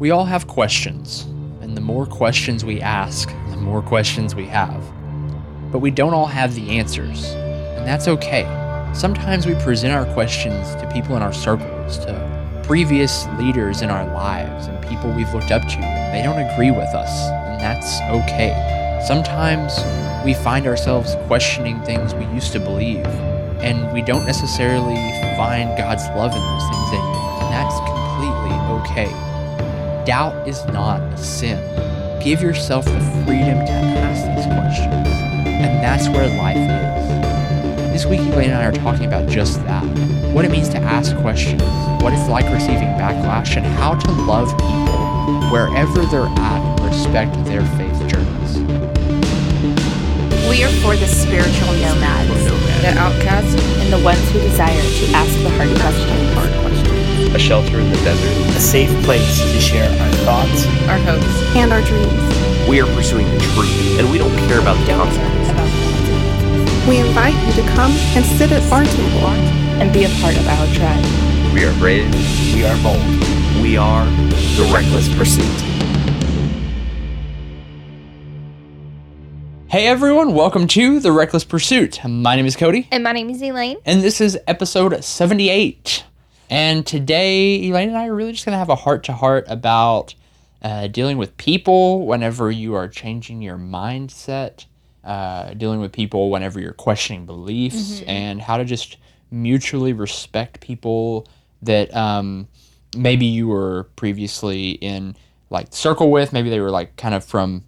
We all have questions, and the more questions we ask, the more questions we have. But we don't all have the answers, and that's okay. Sometimes we present our questions to people in our circles, to previous leaders in our lives, and people we've looked up to. They don't agree with us, and that's okay. Sometimes we find ourselves questioning things we used to believe, and we don't necessarily find God's love in those things anymore, and that's completely okay. Doubt is not a sin. Give yourself the freedom to ask these questions. And that's where life is. This week, Elaine and I are talking about just that what it means to ask questions, what it's like receiving backlash, and how to love people wherever they're at and respect their faith journeys. We are for the spiritual nomads, the outcasts, and the ones who desire to ask the hard questions. Hard questions a shelter in the desert, a safe place to share our thoughts, our hopes, and our dreams. We are pursuing the truth, and we don't care about the consequences. We invite you to come and sit at our table and be a part of our tribe. We are brave. We are bold. We are the Reckless Pursuit. Hey everyone, welcome to The Reckless Pursuit. My name is Cody. And my name is Elaine. And this is episode 78. And today, Elaine and I are really just going to have a heart to heart about uh, dealing with people whenever you are changing your mindset, uh, dealing with people whenever you're questioning beliefs, mm-hmm. and how to just mutually respect people that um, maybe you were previously in like circle with. Maybe they were like kind of from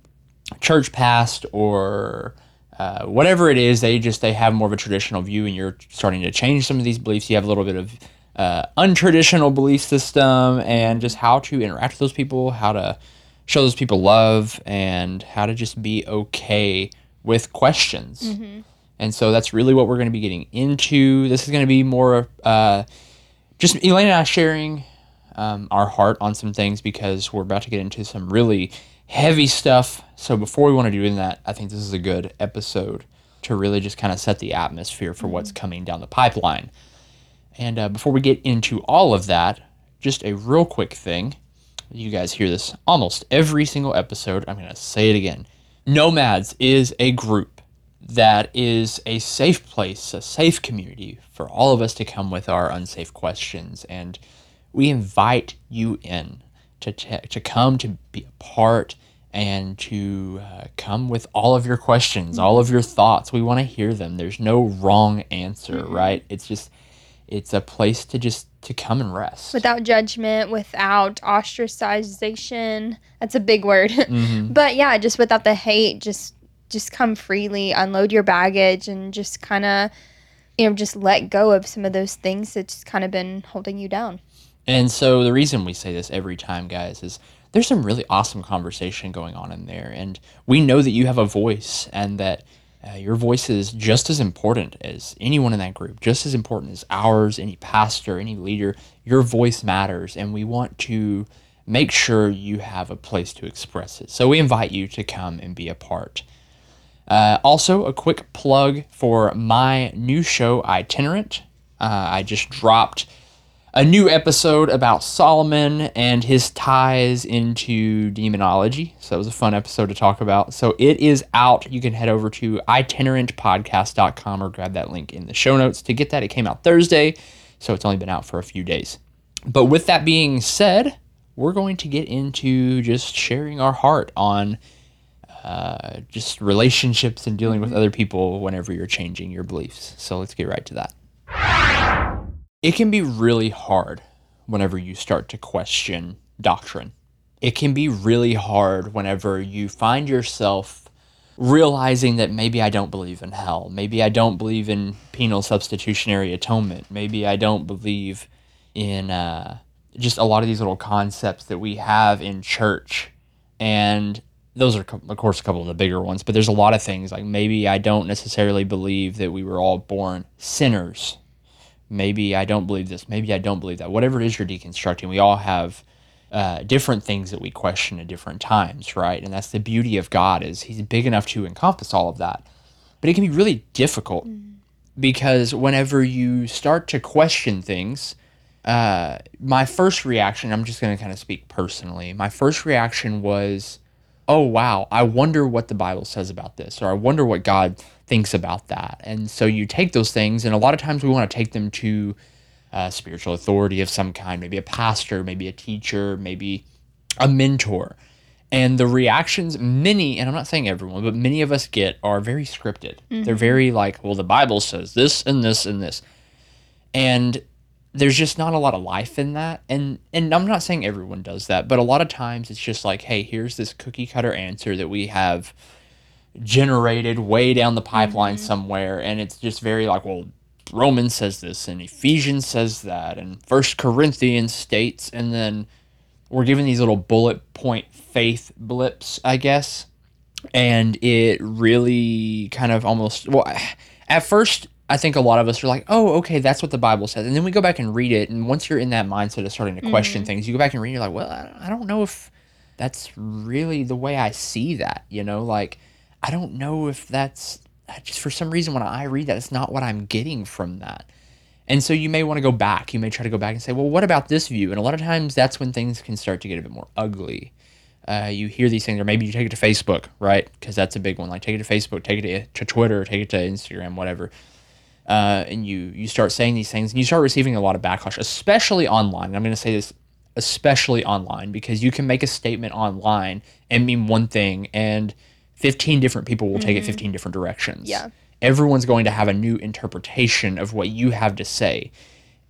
church past or. Uh, whatever it is, they just they have more of a traditional view, and you're starting to change some of these beliefs. You have a little bit of uh, untraditional belief system and just how to interact with those people, how to show those people love, and how to just be okay with questions. Mm-hmm. And so that's really what we're going to be getting into. This is going to be more uh, just Elaine and I sharing um, our heart on some things because we're about to get into some really heavy stuff. So before we want to do that, I think this is a good episode to really just kind of set the atmosphere for mm-hmm. what's coming down the pipeline. And uh, before we get into all of that, just a real quick thing. You guys hear this almost every single episode. I'm going to say it again. Nomads is a group that is a safe place, a safe community for all of us to come with our unsafe questions. And we invite you in to, t- to come to be a part and to uh, come with all of your questions, all of your thoughts. We want to hear them. There's no wrong answer, mm-hmm. right? It's just it's a place to just to come and rest. Without judgment without ostracization. That's a big word. Mm-hmm. but yeah just without the hate just just come freely unload your baggage and just kind of you know just let go of some of those things that's kind of been holding you down. And so the reason we say this every time guys is there's some really awesome conversation going on in there. And we know that you have a voice and that uh, your voice is just as important as anyone in that group, just as important as ours, any pastor, any leader. Your voice matters, and we want to make sure you have a place to express it. So we invite you to come and be a part. Uh, also, a quick plug for my new show, Itinerant. Uh, I just dropped a new episode about Solomon and his ties into demonology. So it was a fun episode to talk about. So it is out. You can head over to itinerantpodcast.com or grab that link in the show notes to get that. It came out Thursday, so it's only been out for a few days. But with that being said, we're going to get into just sharing our heart on uh, just relationships and dealing with other people whenever you're changing your beliefs. So let's get right to that it can be really hard whenever you start to question doctrine. It can be really hard whenever you find yourself realizing that maybe I don't believe in hell. Maybe I don't believe in penal substitutionary atonement. Maybe I don't believe in uh, just a lot of these little concepts that we have in church. And those are, of course, a couple of the bigger ones, but there's a lot of things like maybe I don't necessarily believe that we were all born sinners maybe I don't believe this, maybe I don't believe that. Whatever it is you're deconstructing, we all have uh, different things that we question at different times, right? And that's the beauty of God is He's big enough to encompass all of that. But it can be really difficult mm. because whenever you start to question things, uh, my first reaction, I'm just going to kind of speak personally. My first reaction was, oh, wow, I wonder what the Bible says about this, or I wonder what God thinks about that. And so you take those things, and a lot of times we want to take them to uh, spiritual authority of some kind, maybe a pastor, maybe a teacher, maybe a mentor. And the reactions, many, and I'm not saying everyone, but many of us get are very scripted. They're very like, well, the Bible says this and this and this. And there's just not a lot of life in that. And and I'm not saying everyone does that, but a lot of times it's just like, hey, here's this cookie cutter answer that we have generated way down the pipeline mm-hmm. somewhere and it's just very like, well, Romans says this and Ephesians says that and First Corinthians states and then we're given these little bullet point faith blips, I guess. And it really kind of almost well at first I think a lot of us are like, oh, okay, that's what the Bible says. And then we go back and read it. And once you're in that mindset of starting to question mm-hmm. things, you go back and read, you're like, well, I I don't know if that's really the way I see that. You know, like, I don't know if that's just for some reason when I read that, it's not what I'm getting from that. And so you may want to go back. You may try to go back and say, well, what about this view? And a lot of times that's when things can start to get a bit more ugly. Uh, you hear these things, or maybe you take it to Facebook, right? Because that's a big one. Like take it to Facebook, take it to, Twitter, take it to Instagram, whatever. Uh, and you you start saying these things, and you start receiving a lot of backlash, especially online. And I'm going to say this, especially online, because you can make a statement online and mean one thing, and 15 different people will take it 15 different directions. Yeah. Everyone's going to have a new interpretation of what you have to say.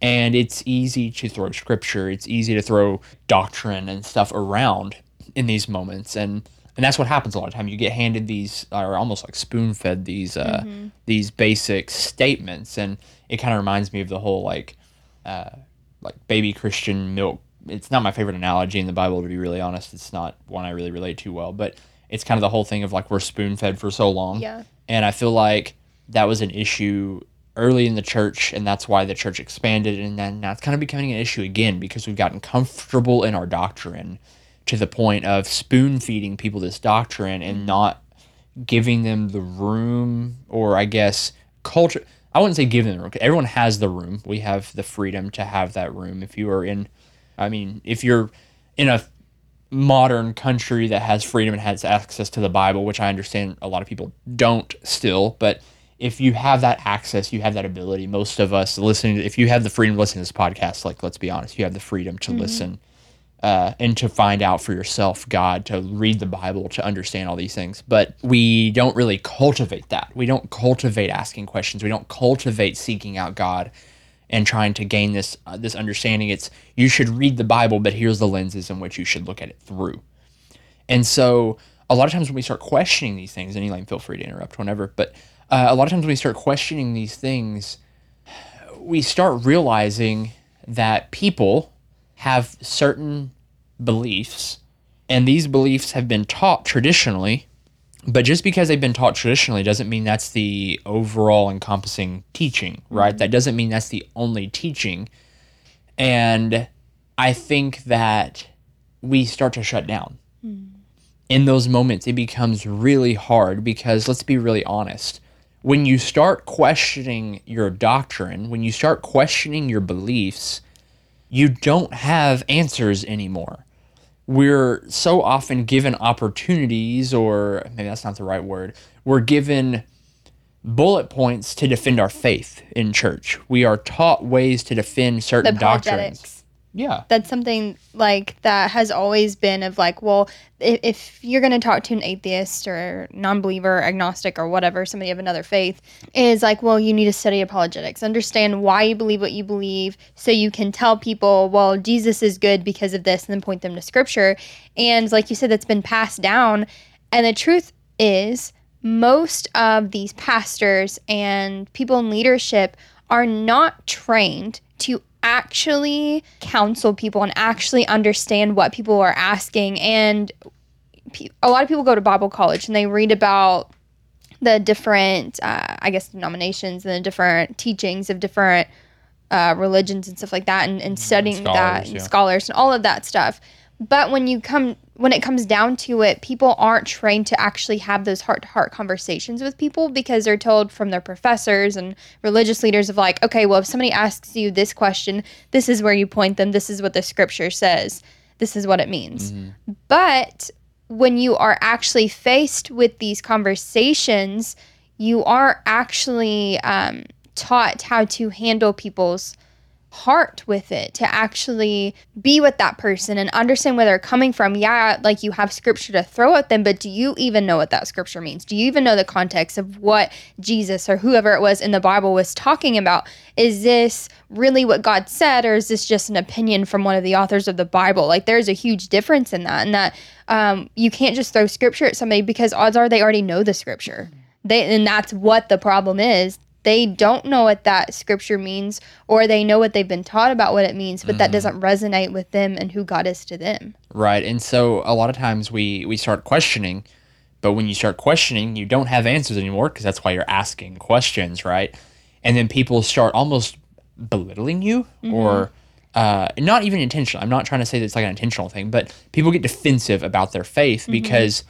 And it's easy to throw scripture, it's easy to throw doctrine and stuff around in these moments. And and that's what happens a lot of time. You get handed these, or almost like spoon fed these, uh, these basic statements, and it kind of reminds me of the whole like, uh, like baby Christian milk. It's not my favorite analogy in the Bible, to be really honest. It's not one I really relate to well, but it's kind of the whole thing of like we're spoon fed for so long. Yeah. And I feel like that was an issue early in the church, and that's why the church expanded. And then now it's kind of becoming an issue again because we've gotten comfortable in our doctrine to the point of spoon feeding people this doctrine and mm-hmm. not giving them the room or I guess culture. I wouldn't say giving them the room. Everyone has the room. We have the freedom to have that room. If you are in, I mean, if you're in a modern country that has freedom and has access to the Bible, which I understand a lot of people don't still, but if you have that access, you have that ability. Most of us listening, if you have the freedom to listen to this podcast, like let's be honest, you have the freedom to listen uh, and to find out for yourself God, to read the Bible, to understand all these things. But we don't really cultivate that. We don't cultivate asking questions. We don't cultivate seeking out God and trying to gain this uh, this understanding. It's you should read the Bible, but here's the lenses in which you should look at it through. And so a lot of times when we start questioning these things, and Elaine, feel free to interrupt whenever, but uh, a lot of times when we start questioning these things, we start realizing that people have certain beliefs, and these beliefs have been taught traditionally. But just because they've been taught traditionally doesn't mean that's the overall encompassing teaching, right? Mm-hmm. That doesn't mean that's the only teaching. And I think that we start to shut down. Hmm. In those moments, it becomes really hard because let's be really honest. When you start questioning your doctrine, when you start questioning your beliefs, you don't have answers anymore. We're so often given opportunities, or maybe that's not the right word, we're given bullet points to defend our faith in church. We are taught ways to defend certain doctrines. Yeah. That's something like that has always been of like, well, if, if you're going to talk to an atheist or non-believer, agnostic or whatever, somebody of another faith, is like, well, you need to study apologetics, understand why you believe what you believe, so you can tell people, well, Jesus is good because of this, and then point them to Scripture. And like you said, that's been passed down. And the truth is, most of these pastors and people in leadership are not trained to actually counsel people and actually understand what people are asking and pe- a lot of people go to bible college and they read about the different uh, i guess denominations and the different teachings of different uh, religions and stuff like that and, and studying that scholars, and yeah. scholars and all of that stuff but when you come when it comes down to it, people aren't trained to actually have those heart to heart conversations with people because they're told from their professors and religious leaders of like, okay, well, if somebody asks you this question, this is where you point them. This is what the scripture says. This is what it means. But when you are actually faced with these conversations, you are actually um, taught how to handle people's heart with it to actually be with that person and understand where they're coming from. Yeah, like you have scripture to throw at them, but do you even know what that scripture means? Do you even know the context of what Jesus or whoever it was in the Bible was talking about? Is this really what God said, or is this just an opinion from one of the authors of the Bible? Like, there's a huge difference in that, and that um, you can't just throw scripture at somebody because odds are they already know the scripture. They, and that's what the problem is they don't know what that scripture means or they know what they've been taught about what it means but that mm-hmm. doesn't resonate with them and who god is to them Right. And so a lot of times we we start questioning, but when you start questioning, you don't have answers anymore because that's why you're asking questions, right? And then people start almost belittling you mm-hmm. or uh, not even intentional. I'm not trying to say that it's like an intentional thing, but people get defensive about their faith mm-hmm. because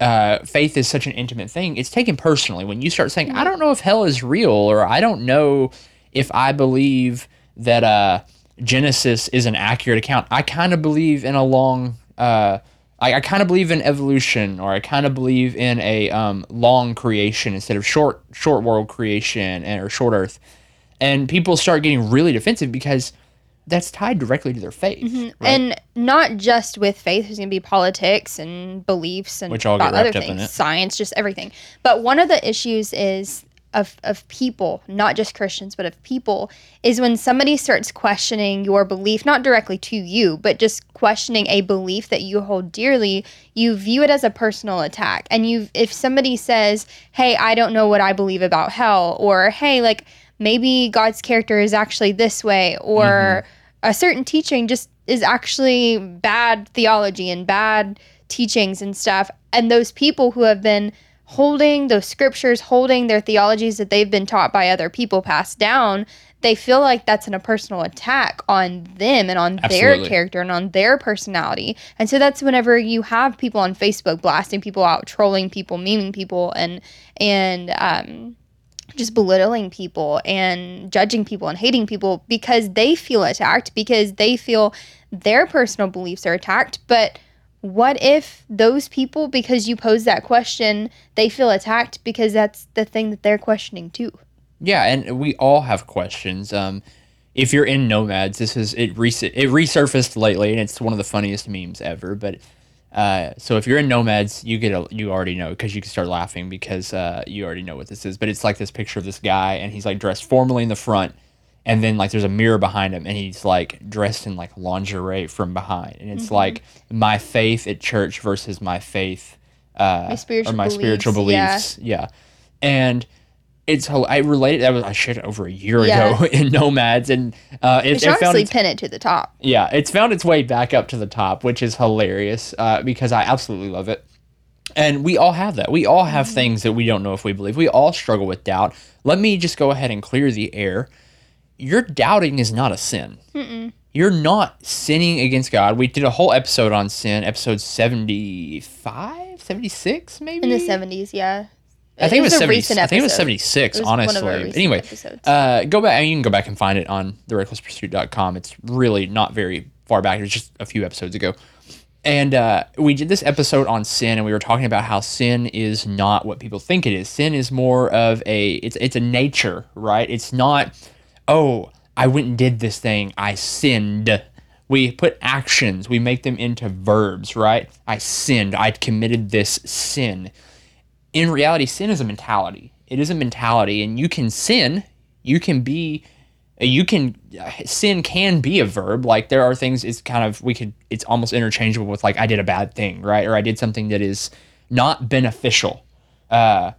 uh, faith is such an intimate thing. It's taken personally when you start saying, "I don't know if hell is real," or "I don't know if I believe that uh, Genesis is an accurate account." I kind of believe in a long. Uh, I, I kind of believe in evolution, or I kind of believe in a um, long creation instead of short short world creation and or short Earth, and people start getting really defensive because that's tied directly to their faith. Mm-hmm. right? and not just with faith there's going to be politics and beliefs and Which all get other wrapped up in things it. science just everything but one of the issues is of, of people not just christians but of people is when somebody starts questioning your belief not directly to you but just questioning a belief that you hold dearly you view it as a personal attack and you if somebody says hey i don't know what i believe about hell or hey like maybe god's character is actually this way or mm-hmm. A certain teaching just is actually bad theology and bad teachings and stuff. And those people who have been holding those scriptures, holding their theologies that they've been taught by other people passed down, they feel like that's an, a personal attack on them and on Absolutely. their character and on their personality. And so that's whenever you have people on Facebook blasting people out, trolling people, memeing people, and and um, just belittling people and judging people and hating people because they feel attacked because they feel their personal beliefs are attacked but what if those people because you pose that question they feel attacked because that's the thing that they're questioning too Yeah, and we all have questions. Um, if you're in Nomads, this is it. Res- it resurfaced lately, and it's one of the funniest memes ever. But uh, so if you're in Nomads, you get a, you already know because you can start laughing because uh, you already know what this is. But it's like this picture of this guy, and he's like dressed formally in the front, and then like there's a mirror behind him, and he's like dressed in like lingerie from behind, and Mm-hmm. it's like my faith at church versus my faith. Uh, My spiritual or my spiritual beliefs, beliefs. Yeah. And it's I related that was I shared it over a year Yeah. ago in Nomads and uh it, honestly its, pin it to the top. Yeah it's found its way back up to the top which is hilarious uh, because I absolutely love it. And we all have that. We all have Mm-hmm. things that we don't know if we believe. We all struggle with doubt. Let me just go ahead and clear the air. Your doubting is not a sin. You're not sinning against God. We did a whole episode on sin episode 75 76 maybe in the 70s yeah I think it was, a 70, I think it was 76, It was honestly. Anyway, uh, go back. I mean, you can go back and find it on therecklesspursuit.com. It's really not very far back. It was just a few episodes ago. And uh, we did this episode on sin, and we were talking about how sin is not what people think it is. Sin is more of a it's it's a nature, right? It's not, oh, I went and did this thing, I sinned. We put actions, we make them into verbs, right? I sinned, I committed this sin in reality, sin is a mentality. It is a mentality, and you can sin. You can be, uh, you can uh, sin can be a verb. Like there are things. It's kind of we could. It's almost interchangeable with like I did a bad thing, right? Or I did something that is not beneficial. Uh,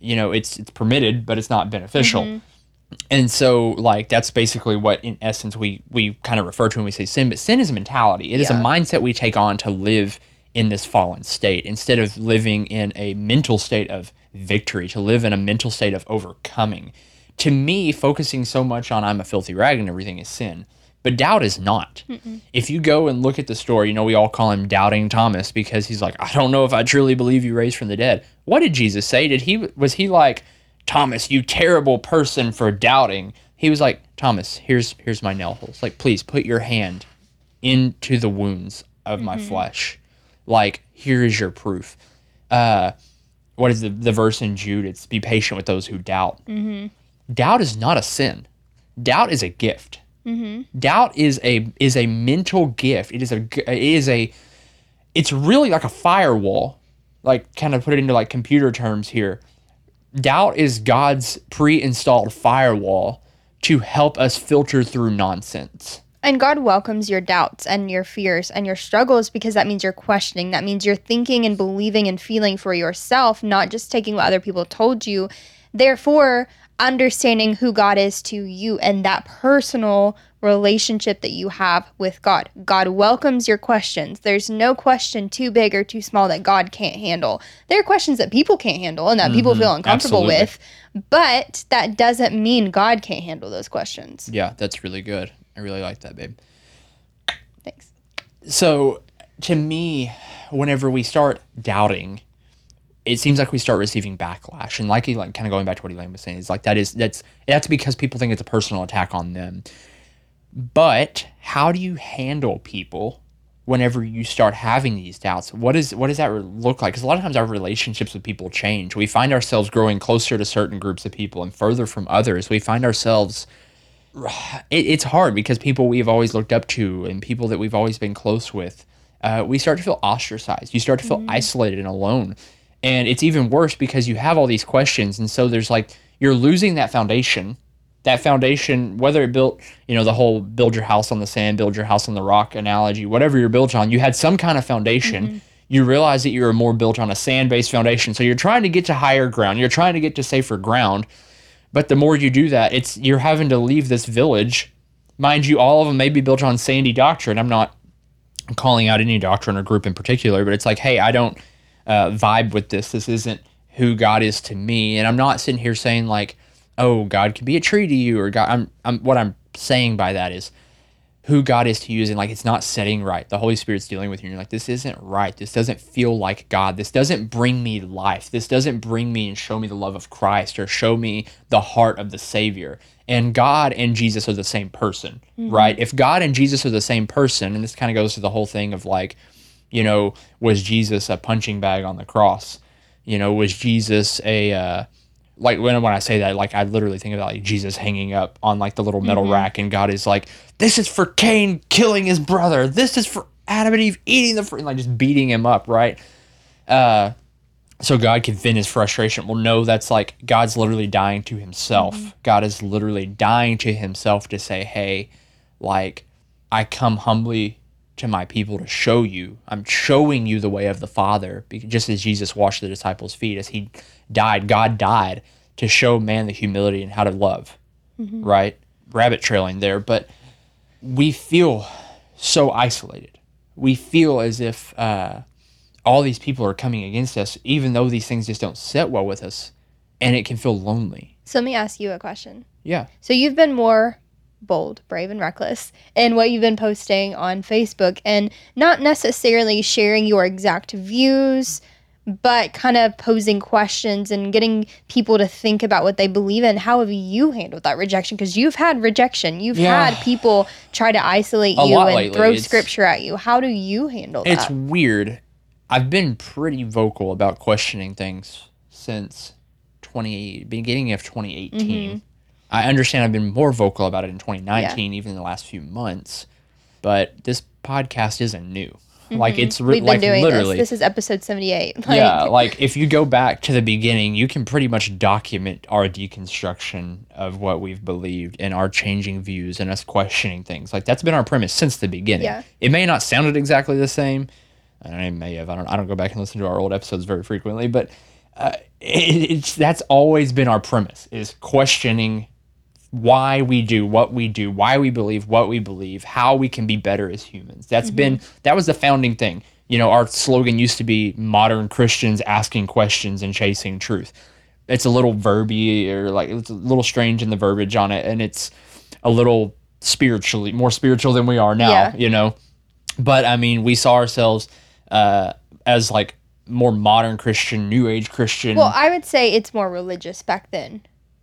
you know, it's it's permitted, but it's not beneficial. Mm-hmm. And so, like, that's basically what, in essence, we we kind of refer to when we say sin. But sin is a mentality. It is a mindset we take on to live in this fallen state instead of living in a mental state of victory. To live in a mental state of overcoming. To me, focusing so much on I'm a filthy rag and everything is sin. But doubt is not. If you go and look at the story, you know, we all call him Doubting Thomas because he's like, I don't know if I truly believe you raised from the dead. What did Jesus say? Did he was he like, Thomas, you terrible person for doubting? He was like, Thomas, here's here's my nail holes. Like, please put your hand into the wounds of my flesh. Like, here is your proof. Uh, what is the, the verse in Jude? It's be patient with those who doubt. Doubt is not a sin. Doubt is a gift. Doubt is a is a mental gift. It is a it is a it's really like a firewall. Like kind of put it into like computer terms here. Doubt is God's pre-installed firewall to help us filter through nonsense. And God welcomes your doubts and your fears and your struggles because that means you're questioning. That means you're thinking and believing and feeling for yourself, not just taking what other people told you. Therefore, understanding who God is to you and that personal relationship that you have with God. God welcomes your questions. There's no question too big or too small that God can't handle. There are questions that people can't handle and that people mm-hmm. feel uncomfortable absolutely. with, but that doesn't mean God can't handle those questions. Yeah, that's really good. I really like that, babe. Thanks. So, to me, whenever we start doubting, it seems like we start receiving backlash. And like, he- like kind of going back to what Elaine was saying, is like that is that's that's because people think it's a personal attack on them. But how do you handle people whenever you start having these doubts? What is what does that look like? Because a lot of times our relationships with people change. We find ourselves growing closer to certain groups of people and further from others. We find ourselves it, it's hard because people we've always looked up to and people that we've always been close with, uh, we start to feel ostracized. You start to feel isolated and alone. And it's even worse because you have all these questions. And so there's like, you're losing that foundation. That foundation, whether it built, you know, the whole build your house on the sand, build your house on the rock analogy, whatever you're built on, you had some kind of foundation. You realize that you're more built on a sand based foundation. So you're trying to get to higher ground. You're trying to get to safer ground. But the more you do that, it's you're having to leave this village. Mind you, all of them may be built on sandy doctrine. I'm not calling out any doctrine or group in particular, but it's like, hey, I don't uh, vibe with this. This isn't who God is to me, and I'm not sitting here saying like, oh, God can be a tree to you, or God. I'm, I'm what I'm saying by that is who God is to you, and like it's not setting right. The Holy Spirit's dealing with you, and you're like, this isn't right. This doesn't feel like God. This doesn't bring me life. This doesn't bring me and show me the love of Christ or show me the heart of the Savior. And God and Jesus are the same person, right? If God and Jesus are the same person, and this kind of goes to the whole thing of like, you know, was Jesus a punching bag on the cross? You know, was Jesus a uh, like when when I say that, like I literally think about like Jesus hanging up on like the little metal rack, and God is like, "This is for Cain killing his brother. This is for Adam and Eve eating the fruit," like just beating him up, right? Uh, so God can vent his frustration. Well, no, that's like God's literally dying to himself. God is literally dying to himself to say, "Hey, like I come humbly to my people to show you. I'm showing you the way of the Father, just as Jesus washed the disciples' feet as he died. God died to show man the humility and how to love, right? Rabbit trailing there, but we feel so isolated. We feel as if uh, all these people are coming against us, even though these things just don't sit well with us, and it can feel lonely. So let me ask you a question. Yeah. So you've been more bold, brave, and reckless in what you've been posting on Facebook and not necessarily sharing your exact views, but kind of posing questions and getting people to think about what they believe in. How have you handled that rejection? Because you've had rejection. You've Yeah. had people try to isolate A you and lately. throw It's- scripture at you. How do you handle It's that? It's weird. I've been pretty vocal about questioning things since 20 beginning of 2018. Mm-hmm. I understand I've been more vocal about it in 2019, even in the last few months. But this podcast isn't new. Like it's re- Mm-hmm. We've been like doing literally. this. This is episode 78. Like, yeah, like if you go back to the beginning, you can pretty much document our deconstruction of what we've believed and our changing views and us questioning things. Like that's been our premise since the beginning. Yeah. It may not sounded exactly the same. And I don't know, it may have. I don't. I don't go back and listen to our old episodes very frequently, but uh, it, it's that's always been our premise: is questioning why we do what we do, why we believe what we believe, how we can be better as humans. That's been that was the founding thing. You know, our slogan used to be modern Christians asking questions and chasing truth. It's a little verby or like it's a little strange in the verbiage on it and it's a little spiritually more spiritual than we are now, Yeah. you know. But I mean, we saw ourselves uh, as like more modern Christian, New Age Christian. Well, I would say it's more religious back then.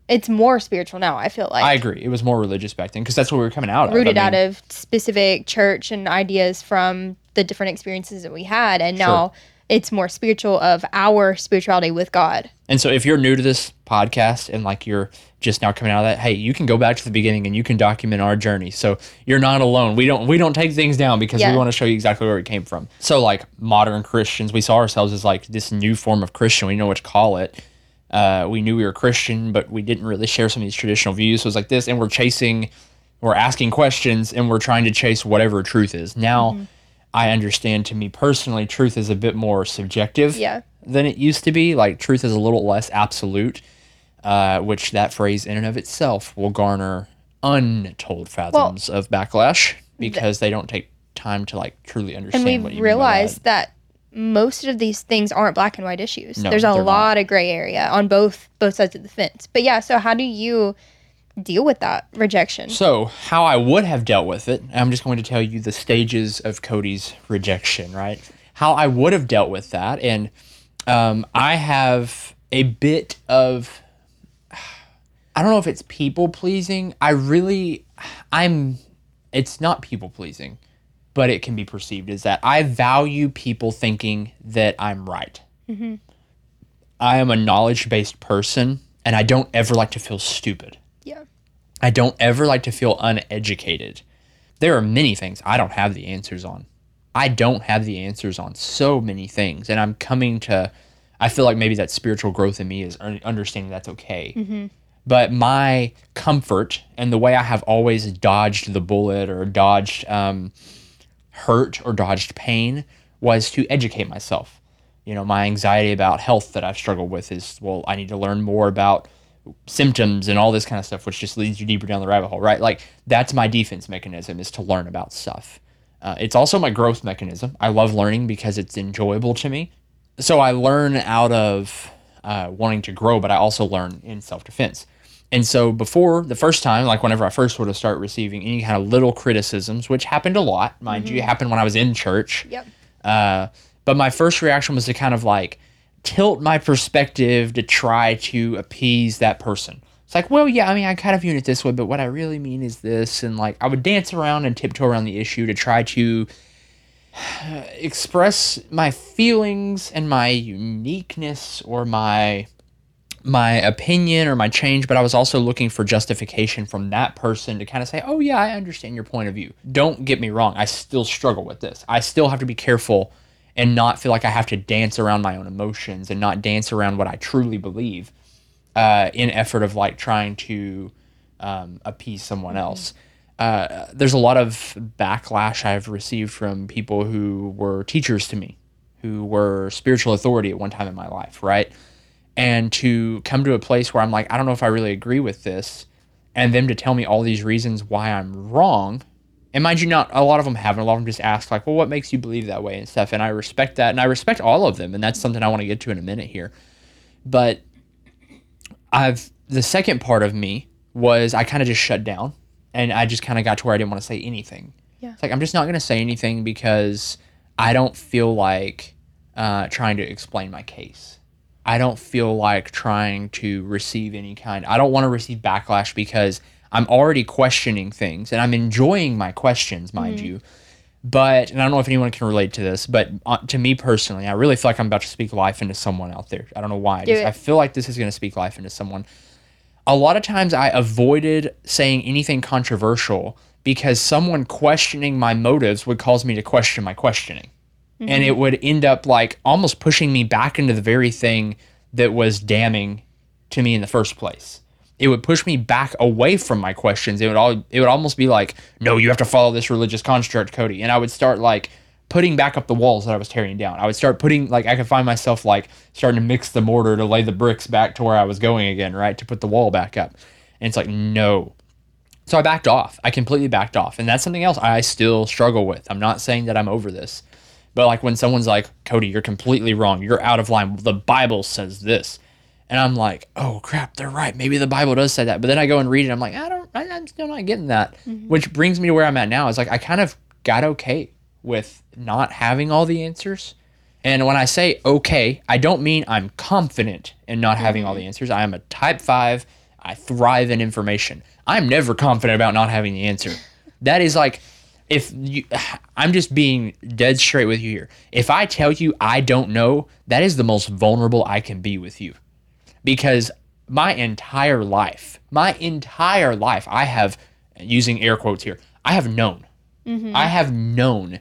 It's more spiritual now. I feel like I agree. It was more religious back then because that's what we were coming out of. rooted I out of specific church and ideas from the different experiences that we had, and now it's more spiritual of our spirituality with God. And so, if you're new to this podcast and like you're just now coming out of that, hey, you can go back to the beginning and you can document our journey. So you're not alone. We don't we don't take things down because Yeah. we want to show you exactly where it came from. So like modern Christians, we saw ourselves as like this new form of Christian. We know what to call it. Uh, we knew we were Christian, but we didn't really share some of these traditional views. So it was like this, and we're chasing, we're asking questions, and we're trying to chase whatever truth is. Now, I understand. To me personally, truth is a bit more subjective Yeah. than it used to be. Like truth is a little less absolute, uh, which that phrase in and of itself will garner untold fathoms of backlash because they don't take time to like truly understand And we've you mean by realized that. that. Most of these things aren't black and white issues. No, There's a they're not. lot of gray area on both both sides of the fence. But yeah, so how do you deal with that rejection? So, how I would have dealt with it, I'm just going to tell you the stages of Cody's rejection, right? How I would have dealt with that. And um, I have a bit of, I don't know if it's people pleasing. I really, I'm, it's not people pleasing, but it can be perceived as that. I value people thinking that I'm right. I am a knowledge based person and I don't ever like to feel stupid. yeah. I don't ever like to feel uneducated. There are many things I don't have the answers on. I don't have the answers on so many things. And I'm coming to, I feel like maybe that spiritual growth in me is understanding that's okay. But my comfort and the way I have always dodged the bullet or dodged um, hurt or dodged pain was to educate myself. You know, my anxiety about health that I've struggled with is, well, I need to learn more about symptoms and all this kind of stuff, which just leads you deeper down the rabbit hole, right? Like that's my defense mechanism is to learn about stuff. Uh, it's also my growth mechanism. I love learning because it's enjoyable to me. So I learn out of uh, wanting to grow, but I also learn in self defense. And so before the first time, like whenever I first would have started receiving any kind of little criticisms, which happened a lot, mind you, it happened when I was in church. Yep. Uh, but my first reaction was to kind of like tilt my perspective to try to appease that person. It's like, well, yeah, I mean, I kind of view it this way, but what I really mean is this. And like, I would dance around and tiptoe around the issue to try to express my feelings and my uniqueness or my my opinion or my change, but I was also looking for justification from that person to kind of say, oh, yeah, I understand your point of view. Don't get me wrong. I still struggle with this. I still have to be careful and not feel like I have to dance around my own emotions and not dance around what I truly believe uh, in effort of like trying to um, appease someone else. Uh, there's a lot of backlash I've received from people who were teachers to me, who were spiritual authority at one time in my life, right? And to come to a place where I'm like, I don't know if I really agree with this, and them to tell me all these reasons why I'm wrong. And mind you, not a lot of them haven't. A lot of them just ask, like, well, what makes you believe that way and stuff. And I respect that. And I respect all of them. And that's something I want to get to in a minute here. But I've, the second part of me was I kind of just shut down and I just kind of got to where I didn't want to say anything. Yeah. It's like, I'm just not going to say anything because I don't feel like uh, trying to explain my case. I don't feel like trying to receive any kind. I don't want to receive backlash because I'm already questioning things and I'm enjoying my questions, mind you. But and I don't know if anyone can relate to this, but uh, to me personally, I really feel like I'm about to speak life into someone out there. I don't know why. I feel like this is going to speak life into someone. A lot of times I avoided saying anything controversial because someone questioning my motives would cause me to question my questioning and it mm-hmm. would end up like almost pushing me back into the very thing that was damning to me in the first place. It would push me back away from my questions. It would all it would almost be like, no, you have to follow this religious construct, Cody. And I would start like putting back up the walls that I was tearing down. I would start putting like I could find myself like starting to mix the mortar to lay the bricks back to where I was going again, right? To put the wall back up. And it's like, no, so I backed off. I completely backed off. And that's something else I still struggle with. I'm not saying that I'm over this. But like when someone's like, Cody, you're completely wrong. You're out of line. The Bible says this. and I'm like, oh crap, they're right. Maybe the Bible does say that. But then I go and read it. I'm like, I don't, I, I'm still not getting that. Mm-hmm. Which brings me to where I'm at now. Is like I kind of got okay with not having all the answers. And when I say okay, I don't mean I'm confident in not having all mm-hmm. the answers. I am a type five. I thrive in information. I'm never confident about not having the answer. That is like, if you, I'm just being dead straight with you here. If I tell you I don't know, that is the most vulnerable I can be with you because my entire life, my entire life, I have, using air quotes here, I have known. I have known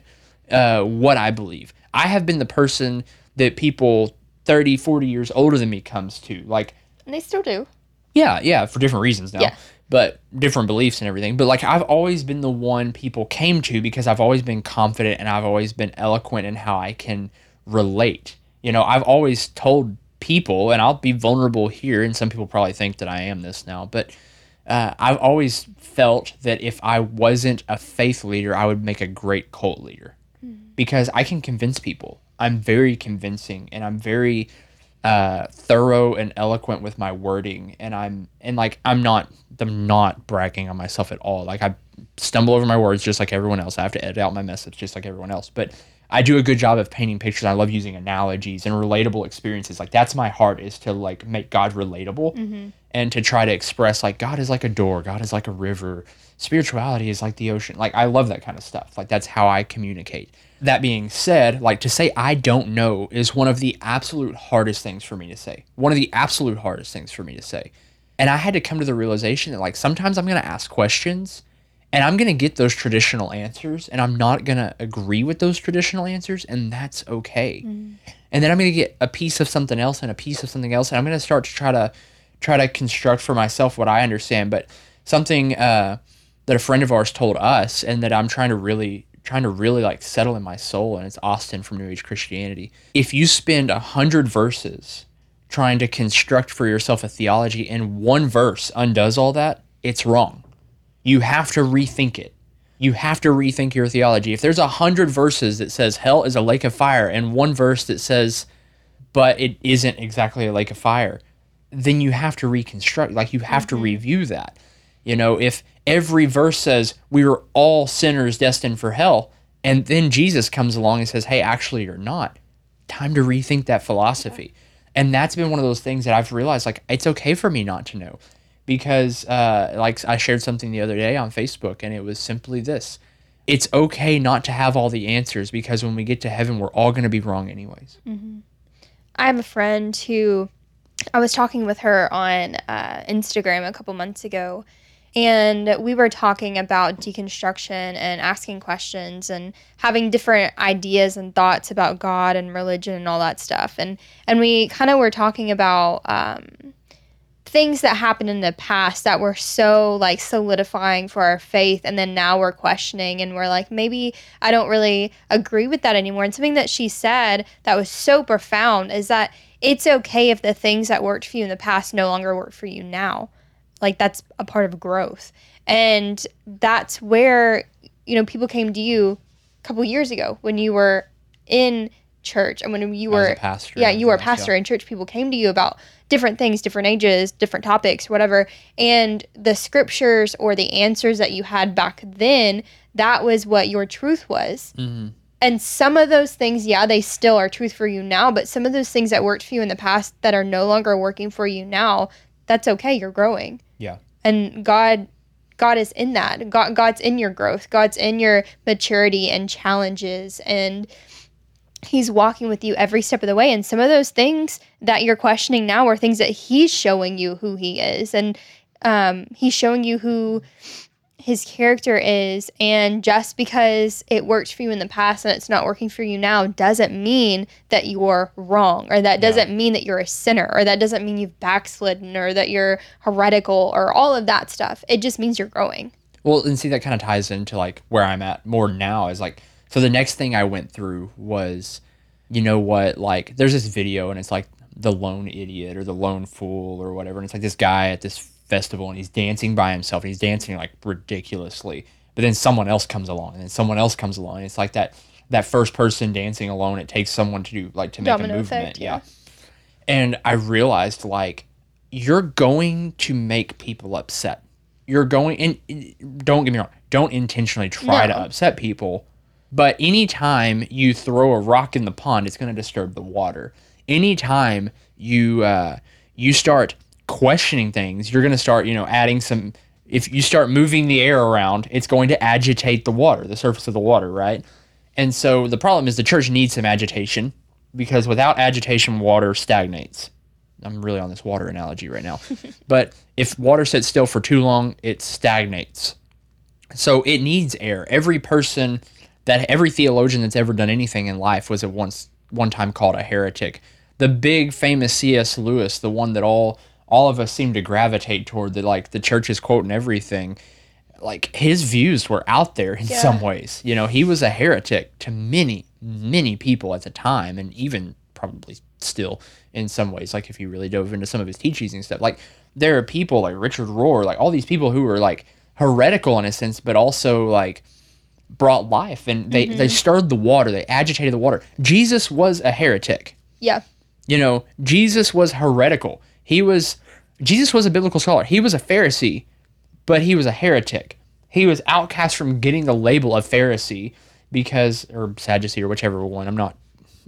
uh, what I believe. I have been the person that people 30, 40 years older than me comes to. Like, And they still do. yeah, yeah, for different reasons now. Yeah. But different beliefs and everything. But like I've always been the one people came to because I've always been confident and I've always been eloquent in how I can relate. You know, I've always told people, and I'll be vulnerable here, and some people probably think that I am this now, but uh, I've always felt that if I wasn't a faith leader, I would make a great cult leader because I can convince people. I'm very convincing and I'm very uh, thorough and eloquent with my wording, and I'm and like I'm not I'm not bragging on myself at all. Like I stumble over my words just like everyone else. I have to edit out my message just like everyone else, but I do a good job of painting pictures. I love using analogies and relatable experiences. Like that's my heart is to like make God relatable and to try to express like God is like a door, God is like a river, spirituality is like the ocean. Like I love that kind of stuff. Like that's how I communicate. That being said, like to say I don't know is one of the absolute hardest things for me to say. One of the absolute hardest things for me to say. And I had to come to the realization that like sometimes I'm going to ask questions and I'm going to get those traditional answers and I'm not going to agree with those traditional answers and that's okay. And then I'm going to get a piece of something else and a piece of something else and I'm going to start to try to try to construct for myself what I understand, but something uh, that a friend of ours told us and that I'm trying to really trying to really like settle in my soul and it's Austin from New Age Christianity. If you spend a hundred verses trying to construct for yourself a theology and one verse undoes all that, it's wrong. You have to rethink it. You have to rethink your theology. If there's a hundred verses that says hell is a lake of fire and one verse that says but it isn't exactly a lake of fire, then you have to reconstruct. Like you have to mm-hmm. review that. You know, if every verse says we are all sinners destined for hell, and then Jesus comes along and says, hey, actually, you're not, time to rethink that philosophy. And that's been one of those things that I've realized like, it's okay for me not to know. Because, uh, like, I shared something the other day on Facebook, and it was simply this it's okay not to have all the answers because when we get to heaven, we're all going to be wrong, anyways. I have a friend who I was talking with her on uh, Instagram a couple months ago, and we were talking about deconstruction and asking questions and having different ideas and thoughts about God and religion and all that stuff. And and we kind of were talking about um, things that happened in the past that were so like solidifying for our faith and then now we're questioning and we're like maybe I don't really agree with that anymore and something that she said that was so profound is that it's okay if the things that worked for you in the past no longer work for you now like that's a part of growth. And that's where you know people came to you a couple years ago when you were in church and when you were a pastor yeah you were a pastor in church. People came to you about different things different ages different topics whatever. And the scriptures or the answers that you had back then that was what your truth was. Mm-hmm. and some of those things yeah they still are truth for you now but some of those things that worked for you in the past that are no longer working for you now that's okay. You're growing Yeah. and god god is in that. God god's in your growth. God's in your maturity and challenges. And he's walking with you every step of the way. And some of those things that you're questioning now are things that he's showing you who he is. And um, he's showing you who his character is and just because it worked for you in the past and it's not working for you now doesn't mean that you're wrong or that doesn't mean that you're a sinner or that doesn't mean you've backslidden or that you're heretical or all of that stuff. It just means you're growing. Well, and see that kind of ties into like where I'm at more now is like so the next thing I went through was you know what like there's this video and it's like the lone idiot or the lone fool or whatever and it's like this guy at this festival and he's dancing by himself and he's dancing like ridiculously but then someone else comes along and then someone else comes along and it's like that that first person dancing alone it takes someone to do like to make Domino a movement effect, yeah yeah. And I realized like you're going to make people upset. You're going and don't get me wrong, don't intentionally try to upset people. But anytime you throw a rock in the pond, it's going to disturb the water. Anytime you uh, you start questioning things, you're going to start, you know, adding some. If you start moving the air around, it's going to agitate the water, the surface of the water, right? And so the problem is the church needs some agitation because without agitation, water stagnates. I'm really on this water analogy right now. but if water sits still for too long, it stagnates. So it needs air. Every person that every theologian that's ever done anything in life was at once one time called a heretic. The big famous C.S. Lewis, the one that all all of us seem to gravitate toward, that like the church is quoting everything. Like his views were out there in Yeah. some ways. You know, he was a heretic to many, many people at the time, and even probably still in some ways. Like if you really dove into some of his teachings and stuff, like there are people like Richard Rohr, like all these people who were like heretical in a sense, but also like brought life and they, they mm-hmm. stirred the water, they agitated the water. Jesus was a heretic. Yeah. You know, Jesus was heretical. He was Jesus was a biblical scholar. He was a Pharisee, but he was a heretic. He was outcast from getting the label of Pharisee because or Sadducee or whichever one. I'm not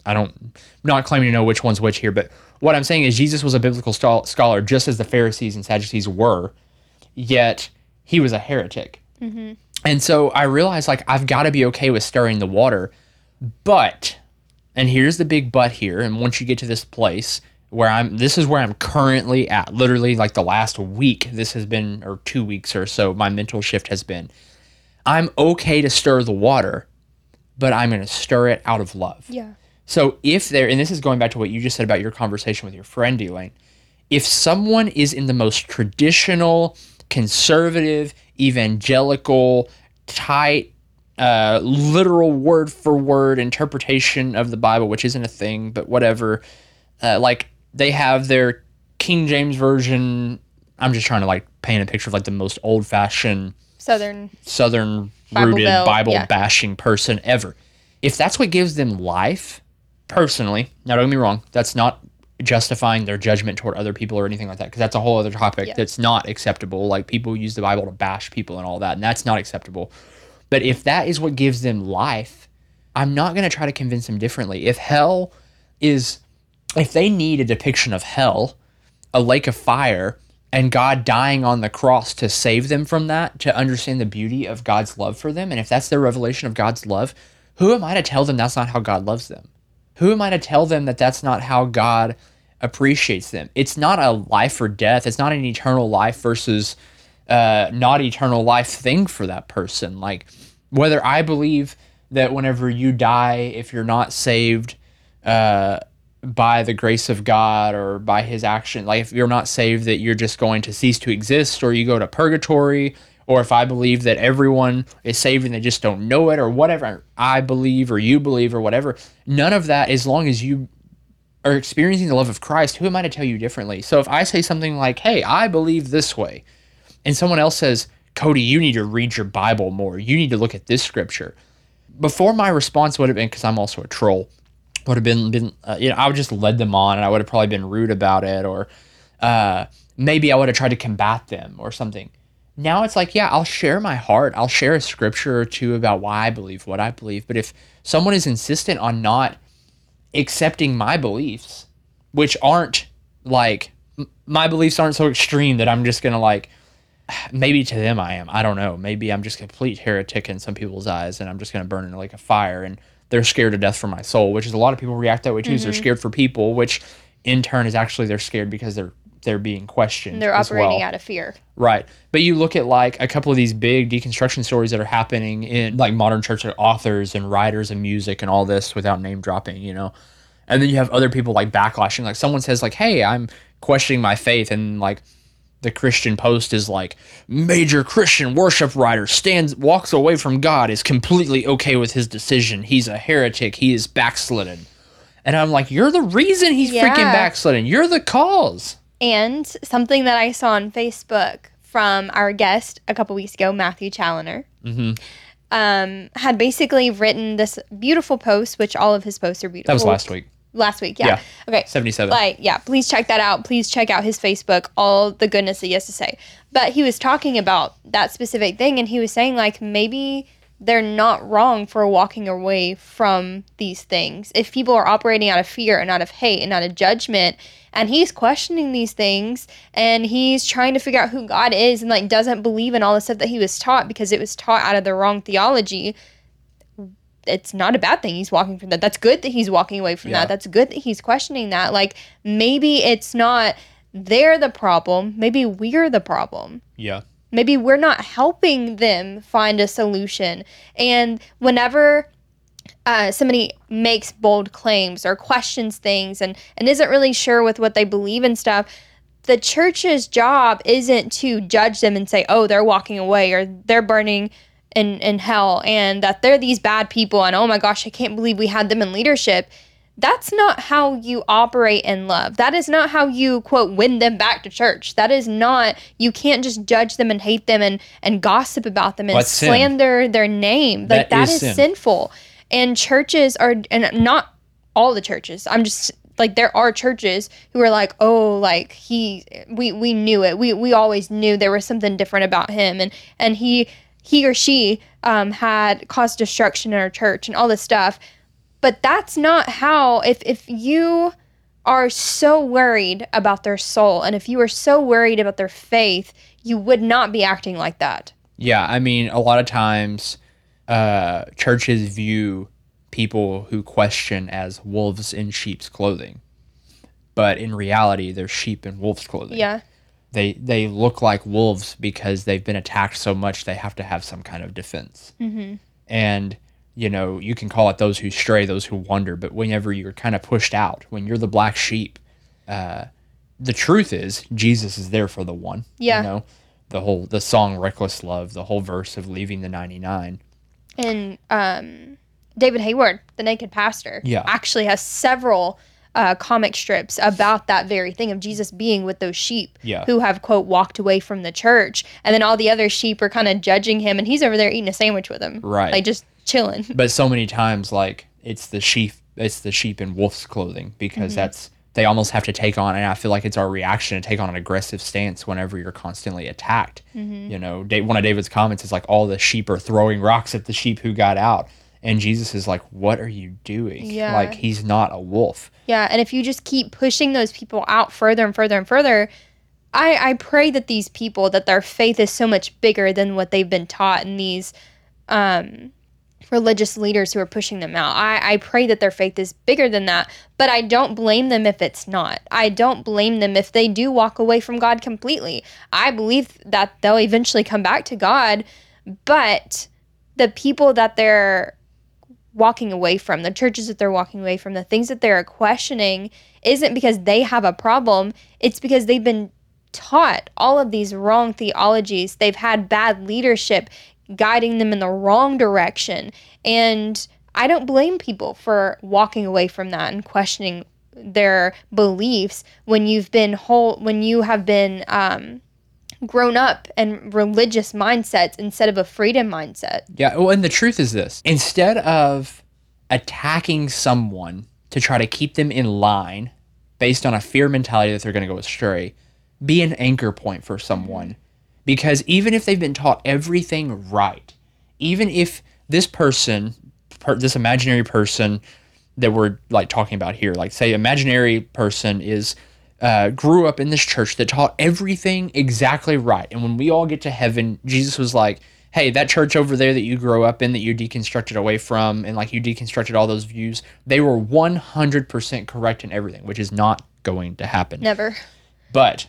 I don't I'm not claiming to know which one's which here, but what I'm saying is Jesus was a biblical scholar just as the Pharisees and Sadducees were, yet he was a heretic. Mm-hmm. And so I realized like I've got to be okay with stirring the water, but and here's the big but here and once you get to this place where I'm this is where I'm currently at literally like the last week this has been or 2 weeks or so my mental shift has been I'm okay to stir the water but I'm going to stir it out of love. Yeah. So if there, and this is going back to what you just said about your conversation with your friend, Elaine, if someone is in the most traditional, conservative, evangelical, tight, uh, literal word for word interpretation of the Bible, which isn't a thing, but whatever, uh, like they have their King James version. I'm just trying to like paint a picture of like the most old fashioned Southern. southern Bible rooted Bible yeah. bashing person ever. If that's what gives them life, personally, now don't get me wrong, that's not justifying their judgment toward other people or anything like that, because that's a whole other topic Yeah. that's not acceptable. Like people use the Bible to bash people and all that, and that's not acceptable. But if that is what gives them life, I'm not going to try to convince them differently. If hell is, if they need a depiction of hell, a lake of fire, and God dying on the cross to save them from that, to understand the beauty of God's love for them, and if that's their revelation of God's love, who am I to tell them that's not how God loves them? Who am I to tell them that that's not how God appreciates them? It's not a life or death. It's not an eternal life versus uh, not eternal life thing for that person. Like whether I believe that whenever you die, if you're not saved uh, by the grace of God or by His action, like if you're not saved, that you're just going to cease to exist, or you go to purgatory, or if I believe that everyone is saved and they just don't know it, or whatever I believe or you believe or whatever, none of that, as long as you are experiencing the love of Christ, who am I to tell you differently? So if I say something like, hey, I believe this way, and someone else says, Cody, you need to read your Bible more. You need to look at this scripture. Before my response would have been, because I'm also a troll, would have been, been uh, you know, I would just led them on and I would have probably been rude about it or uh, maybe I would have tried to combat them or something. Now it's like, yeah, I'll share my heart. I'll share a scripture or two about why I believe what I believe. But if someone is insistent on not accepting my beliefs, which aren't like m- my beliefs aren't so extreme that I'm just gonna like maybe to them I am. I don't know. Maybe I'm just a complete heretic in some people's eyes and I'm just gonna burn in like a fire and they're scared to death for my soul, which is a lot of people react that way too. So they're mm-hmm. scared for people, which in turn is actually they're scared because they're they're being questioned. They're as operating well. out of fear. Right. But you look at like a couple of these big deconstruction stories that are happening in like modern church authors and writers and music and all this without name dropping, you know. And then you have other people like backlashing. Like someone says like, "Hey, I'm questioning my faith," and like the Christian Post is like, "Major Christian worship writer stands walks away from God is completely okay with his decision. He's a heretic. He is backslidden." And I'm like, "You're the reason he's freaking backslidden. You're the cause." And something that I saw on Facebook from our guest a couple weeks ago, Matthew Challoner, Mm-hmm. um, had basically written this beautiful post, which all of his posts are beautiful. That was last week. Last week. Yeah. Yeah. Okay. 77. Like, yeah, please check that out. Please check out his Facebook, all the goodness that he has to say. But he was talking about that specific thing and he was saying, like, maybe they're not wrong for walking away from these things. If people are operating out of fear and out of hate and out of judgment, and he's questioning these things and he's trying to figure out who God is and like doesn't believe in all the stuff that he was taught because it was taught out of the wrong theology it's not a bad thing he's walking from that. That's good that he's walking away from Yeah. that. That's good that he's questioning that. Like maybe it's not they're the problem. Maybe we're the problem. yeah. Maybe we're not helping them find a solution. And whenever uh, somebody makes bold claims or questions things and, and isn't really sure with what they believe and stuff, the church's job isn't to judge them and say, oh, they're walking away or they're burning in, in hell and that they're these bad people and oh my gosh, I can't believe we had them in leadership. That's not how you operate in love. That is not how you quote win them back to church. That is not you can't just judge them and hate them and and gossip about them and That's sin. slander their name. Like That that is is sin. sinful. And churches are and not all the churches. I'm just like there are churches who are like, "Oh, like he we we knew it. We we always knew there was something different about him and and he he or she um, had caused destruction in our church and all this stuff." But that's not how if if you are so worried about their soul and if you are so worried about their faith, you would not be acting like that. Yeah, I mean, a lot of times uh, churches view people who question as wolves in sheep's clothing, but in reality, they're sheep in wolf's clothing. Yeah. They they look like wolves because they've been attacked so much they have to have some kind of defense. Mm-hmm. And you know, you can call it those who stray, those who wander, but whenever you're kind of pushed out, when you're the black sheep, uh, the truth is Jesus is there for the one. Yeah. You know, the whole the song "Reckless Love," the whole verse of leaving the ninety nine. and um, David Hayward, the Naked Pastor, Yeah. actually has several uh, comic strips about that very thing of Jesus being with those sheep Yeah. who have quote walked away from the church, and then all the other sheep are kind of judging him, and he's over there eating a sandwich with them, Right. Like just chilling. But so many times, like it's the sheep, it's the sheep in wolf's clothing because Mm-hmm. that's they almost have to take on, and I feel like it's our reaction to take on an aggressive stance whenever you're constantly attacked. Mm-hmm. You know, one of David's comments is like, all the sheep are throwing rocks at the sheep who got out, and Jesus is like, "What are you doing? Yeah. Like he's not a wolf." Yeah, and if you just keep pushing those people out further and further and further, I I pray that these people that their faith is so much bigger than what they've been taught and these um religious leaders who are pushing them out. I, I pray that their faith is bigger than that, but I don't blame them if it's not. I don't blame them if they do walk away from God completely. I believe that they'll eventually come back to God, but the people that they're walking away from, the churches that they're walking away from, the things that they're questioning isn't because they have a problem, it's because they've been taught all of these wrong theologies. They've had bad leadership guiding them in the wrong direction. And I don't blame people for walking away from that and questioning their beliefs when you've been whole when you have been um grown up and religious mindsets instead of a freedom mindset. Yeah. Well, and the truth is this: instead of attacking someone to try to keep them in line based on a fear mentality that they're going to go astray, be an anchor point for someone. Because even if they've been taught everything right, even if this person, per, this imaginary person that we're like talking about here, like say imaginary person is uh, grew up in this church that taught everything exactly right, and when we all get to heaven, Jesus was like, "Hey, that church over there that you grew up in, that you deconstructed away from, and like you deconstructed all those views, they were one hundred percent correct in everything, which is not going to happen." Never. But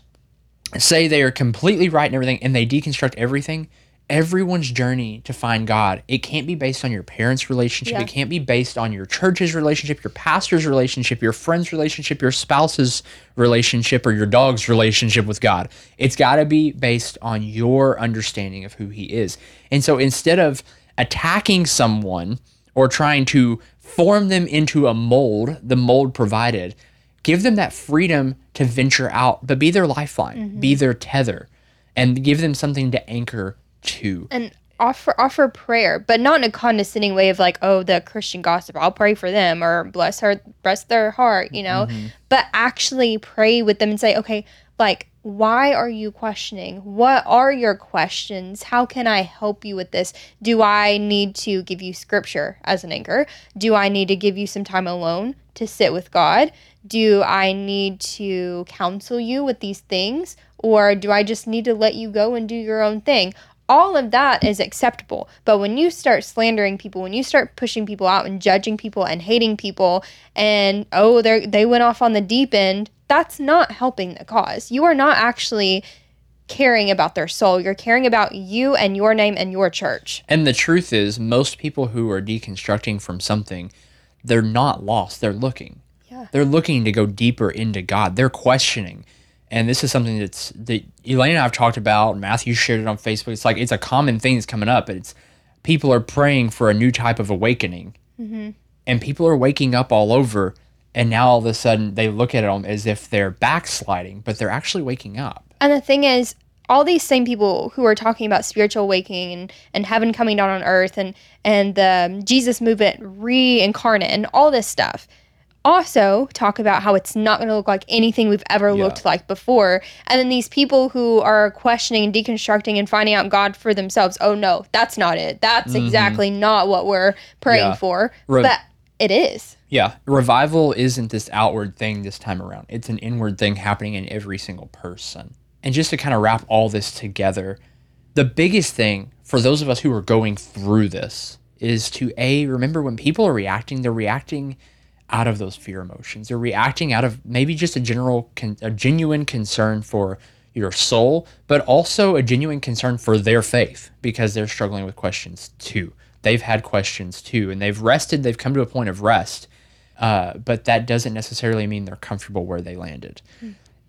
say they are completely right in everything and they deconstruct everything, everyone's journey to find God, it can't be based on your parents' relationship. Yeah. It can't be based on your church's relationship, your pastor's relationship, your friend's relationship, your spouse's relationship, or your dog's relationship with God. It's got to be based on your understanding of who He is. And so instead of attacking someone or trying to form them into a mold, the mold provided, give them that freedom to venture out, but be their lifeline, be mm-hmm. their tether, and give them something to anchor to. And offer offer prayer, but not in a condescending way of like, oh, the Christian gossip, I'll pray for them or bless her bless their heart, you know. Mm-hmm. But actually pray with them and say, okay, like why are you questioning? What are your questions? How can I help you with this? Do I need to give you scripture as an anchor? Do I need to give you some time alone to sit with God? Do I need to counsel you with these things? Or do I just need to let you go and do your own thing? All of that is acceptable. But when you start slandering people, when you start pushing people out and judging people and hating people, and oh, they they went off on the deep end, that's not helping the cause. You are not actually caring about their soul. You're caring about you and your name and your church. And the truth is, most people who are deconstructing from something, they're not lost. They're looking. Yeah. They're looking to go deeper into God. They're questioning. And this is something that's that Elaine and I have talked about. and Matthew shared it on Facebook. It's like it's a common thing that's coming up. It's people are praying for a new type of awakening, mm-hmm. and people are waking up all over. And now all of a sudden they look at them as if they're backsliding, but they're actually waking up. And the thing is, all these same people who are talking about spiritual awakening and, and heaven coming down on earth and, and the um, Jesus movement reincarnate and all this stuff also talk about how it's not going to look like anything we've ever Yeah. looked like before. And then these people who are questioning and deconstructing and finding out God for themselves, oh no, that's not it. That's exactly not what we're praying Mm-hmm. Yeah. for. Re- but it is. Yeah, revival isn't this outward thing this time around. It's an inward thing happening in every single person. And just to kind of wrap all this together, the biggest thing for those of us who are going through this is to A, remember when people are reacting, they're reacting out of those fear emotions. They're reacting out of maybe just a general, con- a genuine concern for your soul, but also a genuine concern for their faith because they're struggling with questions too. They've had questions too, and they've rested, they've come to a point of rest uh, but that doesn't necessarily mean they're comfortable where they landed.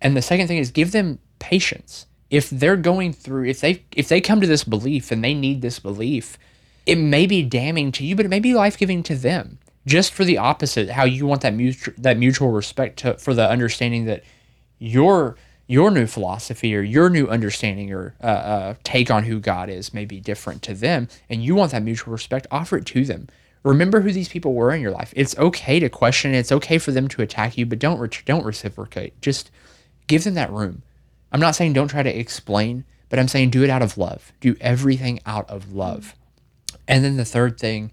And the second thing is give them patience. If they're going through, if they if they come to this belief and they need this belief, it may be damning to you, but it may be life giving to them. Just for the opposite, how you want that mutual that mutual respect to, for the understanding that your your new philosophy or your new understanding or uh, uh, take on who God is may be different to them, and you want that mutual respect, offer it to them. Remember who these people were in your life. It's okay to question. It's okay for them to attack you, but don't ret- don't reciprocate. Just give them that room. I'm not saying don't try to explain, but I'm saying do it out of love. Do everything out of love. And then the third thing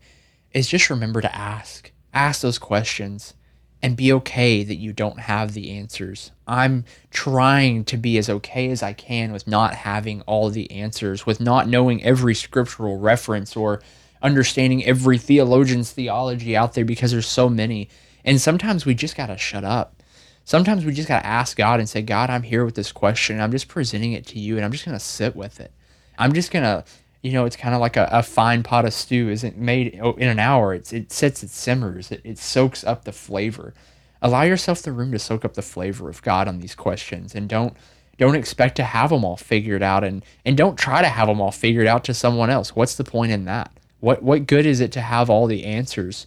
is just remember to ask. Ask those questions and be okay that you don't have the answers. I'm trying to be as okay as I can with not having all the answers, with not knowing every scriptural reference or understanding every theologian's theology out there because there's so many. And sometimes we just got to shut up. Sometimes we just got to ask God and say, God, I'm here with this question. I'm just presenting it to you and I'm just going to sit with it. I'm just going to, you know, it's kind of like a, a fine pot of stew isn't made in an hour. It's, it sits, it simmers, it, it soaks up the flavor. Allow yourself the room to soak up the flavor of God on these questions and don't don't expect to have them all figured out and and don't try to have them all figured out to someone else. What's the point in that? What what good is it to have all the answers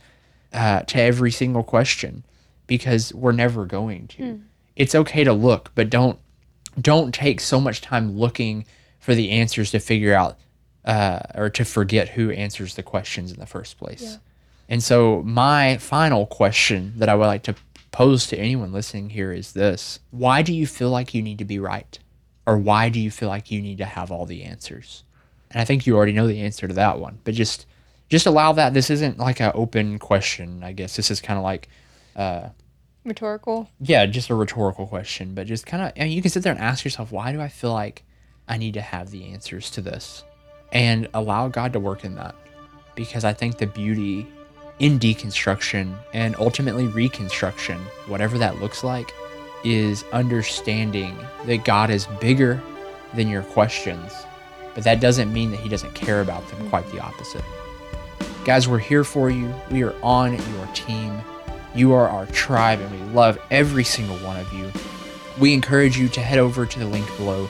uh, to every single question? Because we're never going to. It's okay to look, but don't don't take so much time looking for the answers to figure out uh, or to forget who answers the questions in the first place. And so, my final question that I would like to pose to anyone listening here is this Why do you feel like you need to be right? Or why do you feel like you need to have all the answers? And I think you already know the answer to that one, but just just allow that. This isn't like an open question, I guess. This is kind of like Rhetorical. yeah, just a rhetorical question, but just kind of, I mean, you can sit there and ask yourself, why do I feel like I need to have the answers to this? And allow God to work in that. Because I think the beauty in deconstruction and ultimately reconstruction, whatever that looks like, is understanding that God is bigger than your questions. But that doesn't mean that He doesn't care about them, quite the opposite. Guys, we're here for you. We are on your team. You are our tribe, and we love every single one of you. We encourage you to head over to the link below,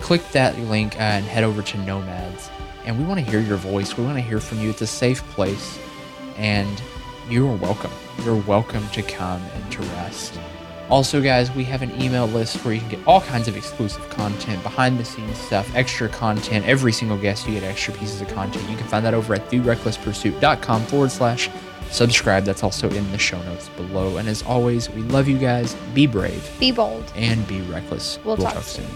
click that link, and head over to Nomads. And we want to hear your voice. We want to hear from you. It's a safe place, and you are welcome. You're welcome to come and to rest. Also, guys, we have an email list where you can get all kinds of exclusive content, behind the scenes stuff, extra content. Every single guest, you get extra pieces of content. You can find that over at therecklesspursuit.com forward slash subscribe. That's also in the show notes below. And as always, we love you guys. Be brave Be bold. and be reckless. We'll talk soon.